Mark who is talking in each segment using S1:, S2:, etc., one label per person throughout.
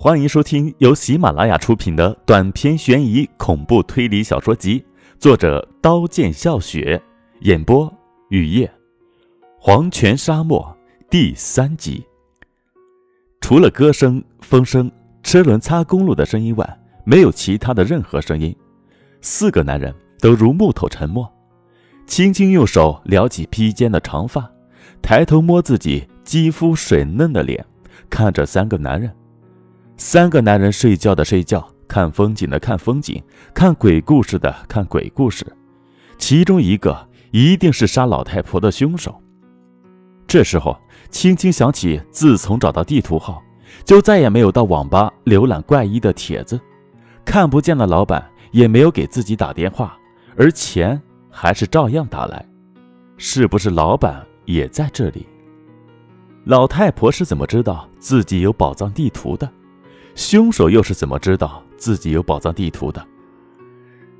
S1: 欢迎收听由喜马拉雅出品的短篇悬疑恐怖推理小说集，作者刀剑笑雪，演播雨夜，黄泉沙漠第三集。除了歌声、风声、车轮擦公路的声音外，没有其他的任何声音。四个男人都如木头沉默。轻轻用手撩起披肩的长发，抬头摸自己肌肤水嫩的脸，看着三个男人。三个男人睡觉的睡觉，看风景的看风景，看鬼故事的看鬼故事。其中一个一定是杀老太婆的凶手。这时候，青青想起自从找到地图后，就再也没有到网吧浏览怪异的帖子，看不见的老板也没有给自己打电话，而钱还是照样打来。是不是老板也在这里？老太婆是怎么知道自己有宝藏地图的？凶手又是怎么知道自己有宝藏地图的？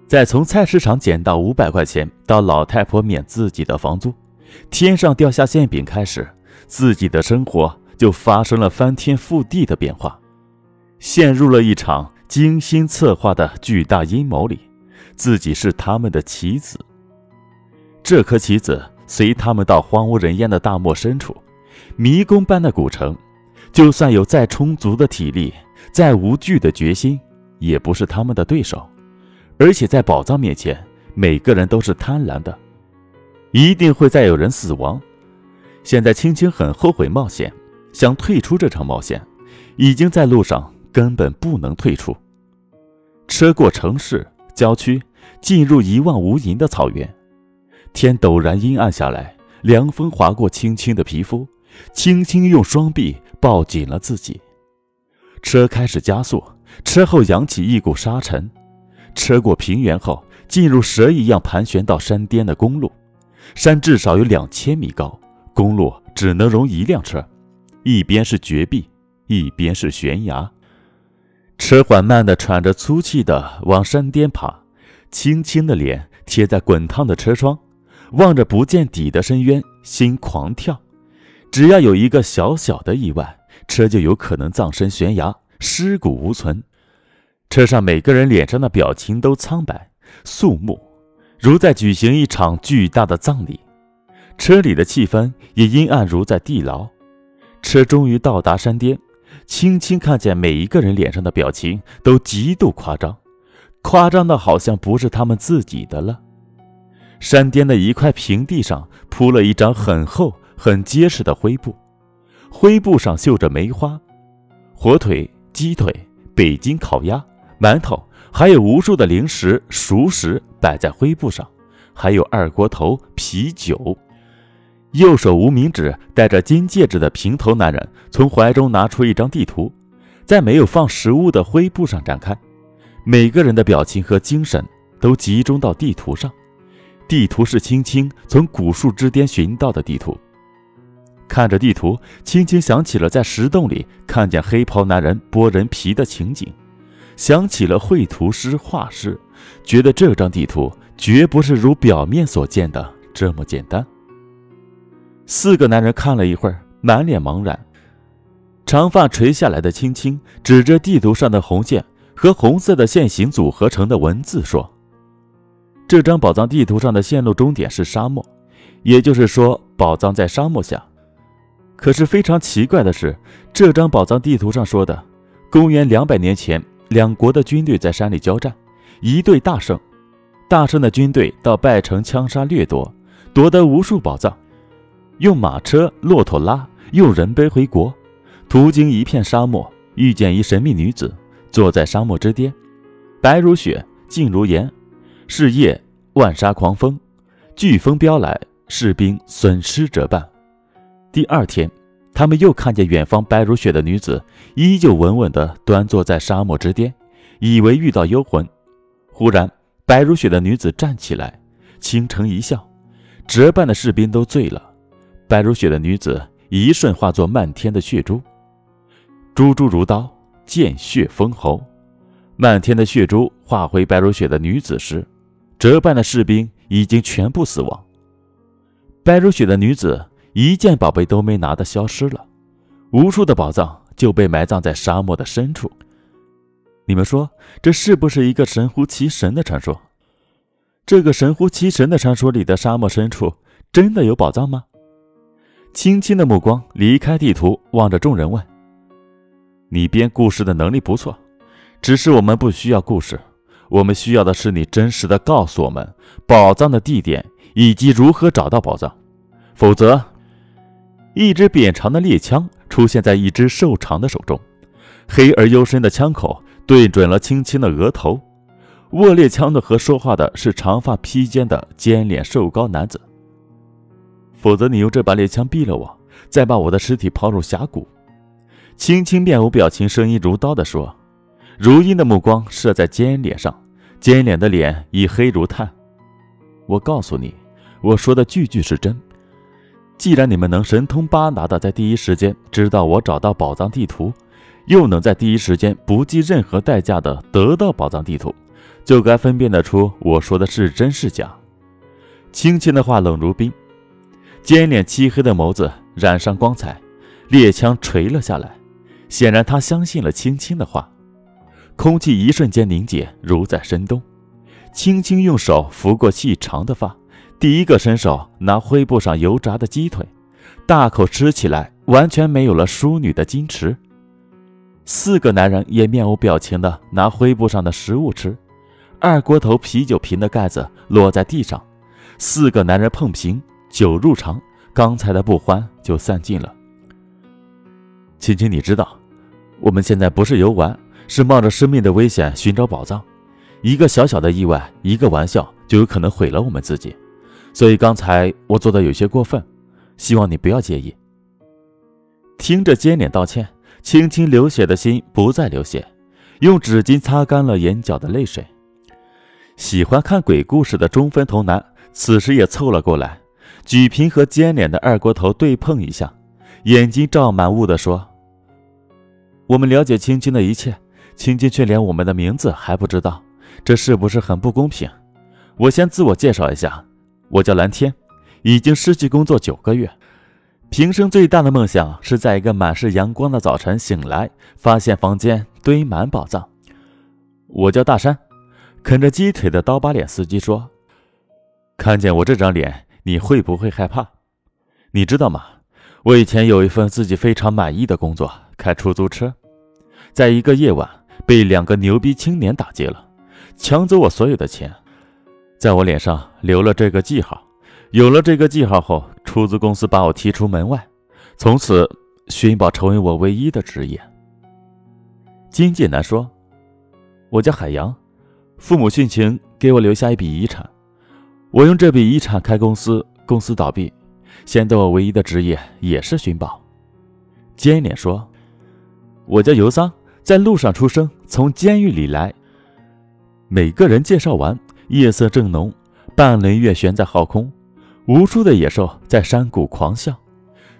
S1: 在从菜市场捡到五百块钱到老太婆免自己的房租，天上掉下馅饼开始，自己的生活就发生了翻天覆地的变化，陷入了一场精心策划的巨大阴谋里。自己是他们的棋子，这颗棋子随他们到荒无人烟的大漠深处，迷宫般的古城，就算有再充足的体力。再无惧的决心，也不是他们的对手，而且在宝藏面前，每个人都是贪婪的，一定会再有人死亡。现在青青很后悔冒险，想退出这场冒险，已经在路上，根本不能退出。车过城市、郊区，进入一望无垠的草原，天陡然阴暗下来，凉风划过青青的皮肤，轻轻用双臂抱紧了自己。车开始加速，车后扬起一股沙尘。车过平原后，进入蛇一样盘旋到山巅的公路。山至少有两千米高，公路只能容一辆车。一边是绝壁，一边是悬崖。车缓慢地喘着粗气地往山巅爬，轻轻的脸贴在滚烫的车窗，望着不见底的深渊，心狂跳。只要有一个小小的意外。车就有可能葬身悬崖，尸骨无存。车上每个人脸上的表情都苍白肃穆，如在举行一场巨大的葬礼。车里的气氛也阴暗，如在地牢。车终于到达山巅，轻轻看见每一个人脸上的表情都极度夸张，夸张的好像不是他们自己的了。山巅的一块平地上铺了一张很厚、很结实的灰布。灰布上绣着梅花，火腿、鸡腿、北京烤鸭、馒头，还有无数的零食、熟食摆在灰布上，还有二锅头、啤酒。右手无名指戴着金戒指的平头男人从怀中拿出一张地图，在没有放食物的灰布上展开。每个人的表情和精神都集中到地图上，地图是青青从古树之巅寻到的地图。看着地图，轻轻想起了在石洞里看见黑袍男人剥人皮的情景，想起了绘图师、画师，觉得这张地图绝不是如表面所见的这么简单。四个男人看了一会儿，满脸茫然。长发垂下来的青青指着地图上的红线和红色的线形组合成的文字说：“这张宝藏地图上的线路终点是沙漠，也就是说，宝藏在沙漠下。”可是非常奇怪的是，这张宝藏地图上说的，公元两百年前，两国的军队在山里交战，一队大胜，大胜的军队到拜城枪杀掠夺，夺得无数宝藏，用马车、骆驼拉，用人背回国，途经一片沙漠，遇见一神秘女子，坐在沙漠之巅，白如雪，静如岩。是夜，万沙狂风，飓风飙来，士兵损失折半。第二天，他们又看见远方白如雪的女子，依旧稳稳地端坐在沙漠之巅，以为遇到幽魂。忽然，白如雪的女子站起来，倾城一笑，折半的士兵都醉了。白如雪的女子一瞬化作漫天的血珠，珠珠如刀，见血封喉。漫天的血珠化回白如雪的女子时，折半的士兵已经全部死亡。白如雪的女子。一件宝贝都没拿的消失了，无数的宝藏就被埋葬在沙漠的深处。你们说，这是不是一个神乎其神的传说？这个神乎其神的传说里的沙漠深处，真的有宝藏吗？青青的目光离开地图，望着众人问：“你编故事的能力不错，只是我们不需要故事，我们需要的是你真实的告诉我们宝藏的地点以及如何找到宝藏。否则，一支扁长的猎枪出现在一只瘦长的手中，黑而幽深的枪口对准了青青的额头。握猎枪的和说话的是长发披肩的尖脸瘦高男子。”否则，你用这把猎枪毙了我，再把我的尸体抛入峡谷。青青面无表情，声音如刀的说：“如鹰的目光射在尖脸上，尖脸的脸已黑如炭。我告诉你，我说的句句是真。既然你们能神通八达的在第一时间知道我找到宝藏地图，又能在第一时间不计任何代价的得到宝藏地图，就该分辨得出我说的是真是假。”青青的话冷如冰。尖脸漆黑的眸子染上光彩，猎枪垂了下来。显然，他相信了青青的话。空气一瞬间凝结，如在深冬。青青用手拂过细长的发，第一个伸手拿灰布上油炸的鸡腿，大口吃起来，完全没有了淑女的矜持。四个男人也面无表情地拿灰布上的食物吃。二锅头啤酒瓶的盖子落在地上，四个男人碰瓶。酒入肠，刚才的不欢就散尽了。青青，你知道，我们现在不是游玩，是冒着生命的危险寻找宝藏。一个小小的意外，一个玩笑，就有可能毁了我们自己。所以刚才我做的有些过分，希望你不要介意。听着尖脸道歉，青青流血的心不再流血，用纸巾擦干了眼角的泪水。喜欢看鬼故事的中分头男此时也凑了过来。举瓶和尖脸的二锅头对碰一下，眼睛罩满雾地说：“我们了解青青的一切，青青却连我们的名字还不知道，这是不是很不公平？”我先自我介绍一下，我叫蓝天，已经失去工作九个月，平生最大的梦想是在一个满是阳光的早晨醒来，发现房间堆满宝藏。我叫大山，啃着鸡腿的刀疤脸司机说：“看见我这张脸。”你会不会害怕？你知道吗？我以前有一份自己非常满意的工作，开出租车。在一个夜晚，被两个牛逼青年打劫了，抢走我所有的钱，在我脸上留了这个记号。有了这个记号后，出租公司把我踢出门外，从此寻宝成为我唯一的职业。金剑南说：“我叫海洋，父母殉情，给我留下一笔遗产。”我用这笔遗产开公司，公司倒闭，现在我唯一的职业也是寻宝。尖脸说：“我叫尤桑，在路上出生，从监狱里来。”每个人介绍完，夜色正浓，半轮月悬在浩空，无数的野兽在山谷狂笑。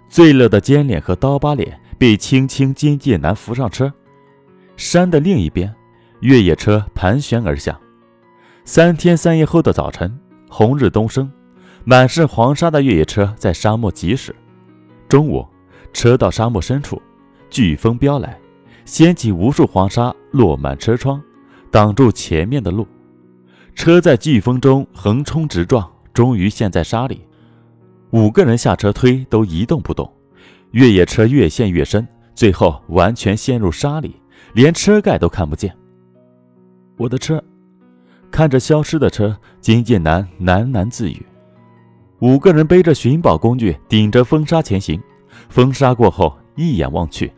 S1: 醉了的尖脸和刀疤脸被轻轻金剑男扶上车。山的另一边，越野车盘旋而下。三天三夜后的早晨。红日东升，满是黄沙的越野车在沙漠疾驶。中午，车到沙漠深处，飓风飙来，掀起无数黄沙，落满车窗，挡住前面的路。车在飓风中横冲直撞，终于陷在沙里。五个人下车推，都一动不动。越野车越陷越深，最后完全陷入沙里，连车盖都看不见。我的车。看着消失的车，金剑南喃喃自语。五个人背着寻宝工具，顶着风沙前行。风沙过后，一眼望去，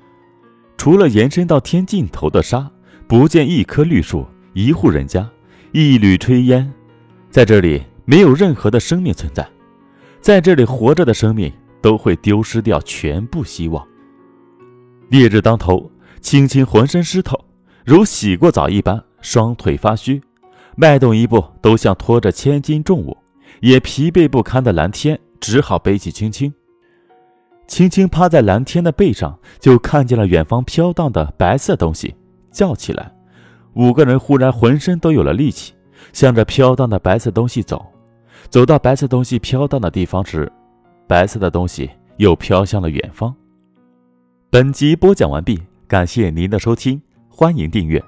S1: 除了延伸到天尽头的沙，不见一棵绿树，一户人家，一缕炊烟。在这里，没有任何的生命存在。在这里活着的生命，都会丢失掉全部希望。烈日当头，青青浑身湿透，如洗过澡一般，双腿发虚。迈动一步都像拖着千斤重物，也疲惫不堪的蓝天只好背起青青。青青趴在蓝天的背上，就看见了远方飘荡的白色东西，叫起来。五个人忽然浑身都有了力气，向着飘荡的白色东西走。走到白色东西飘荡的地方时，白色的东西又飘向了远方。本集播讲完毕，感谢您的收听，欢迎订阅。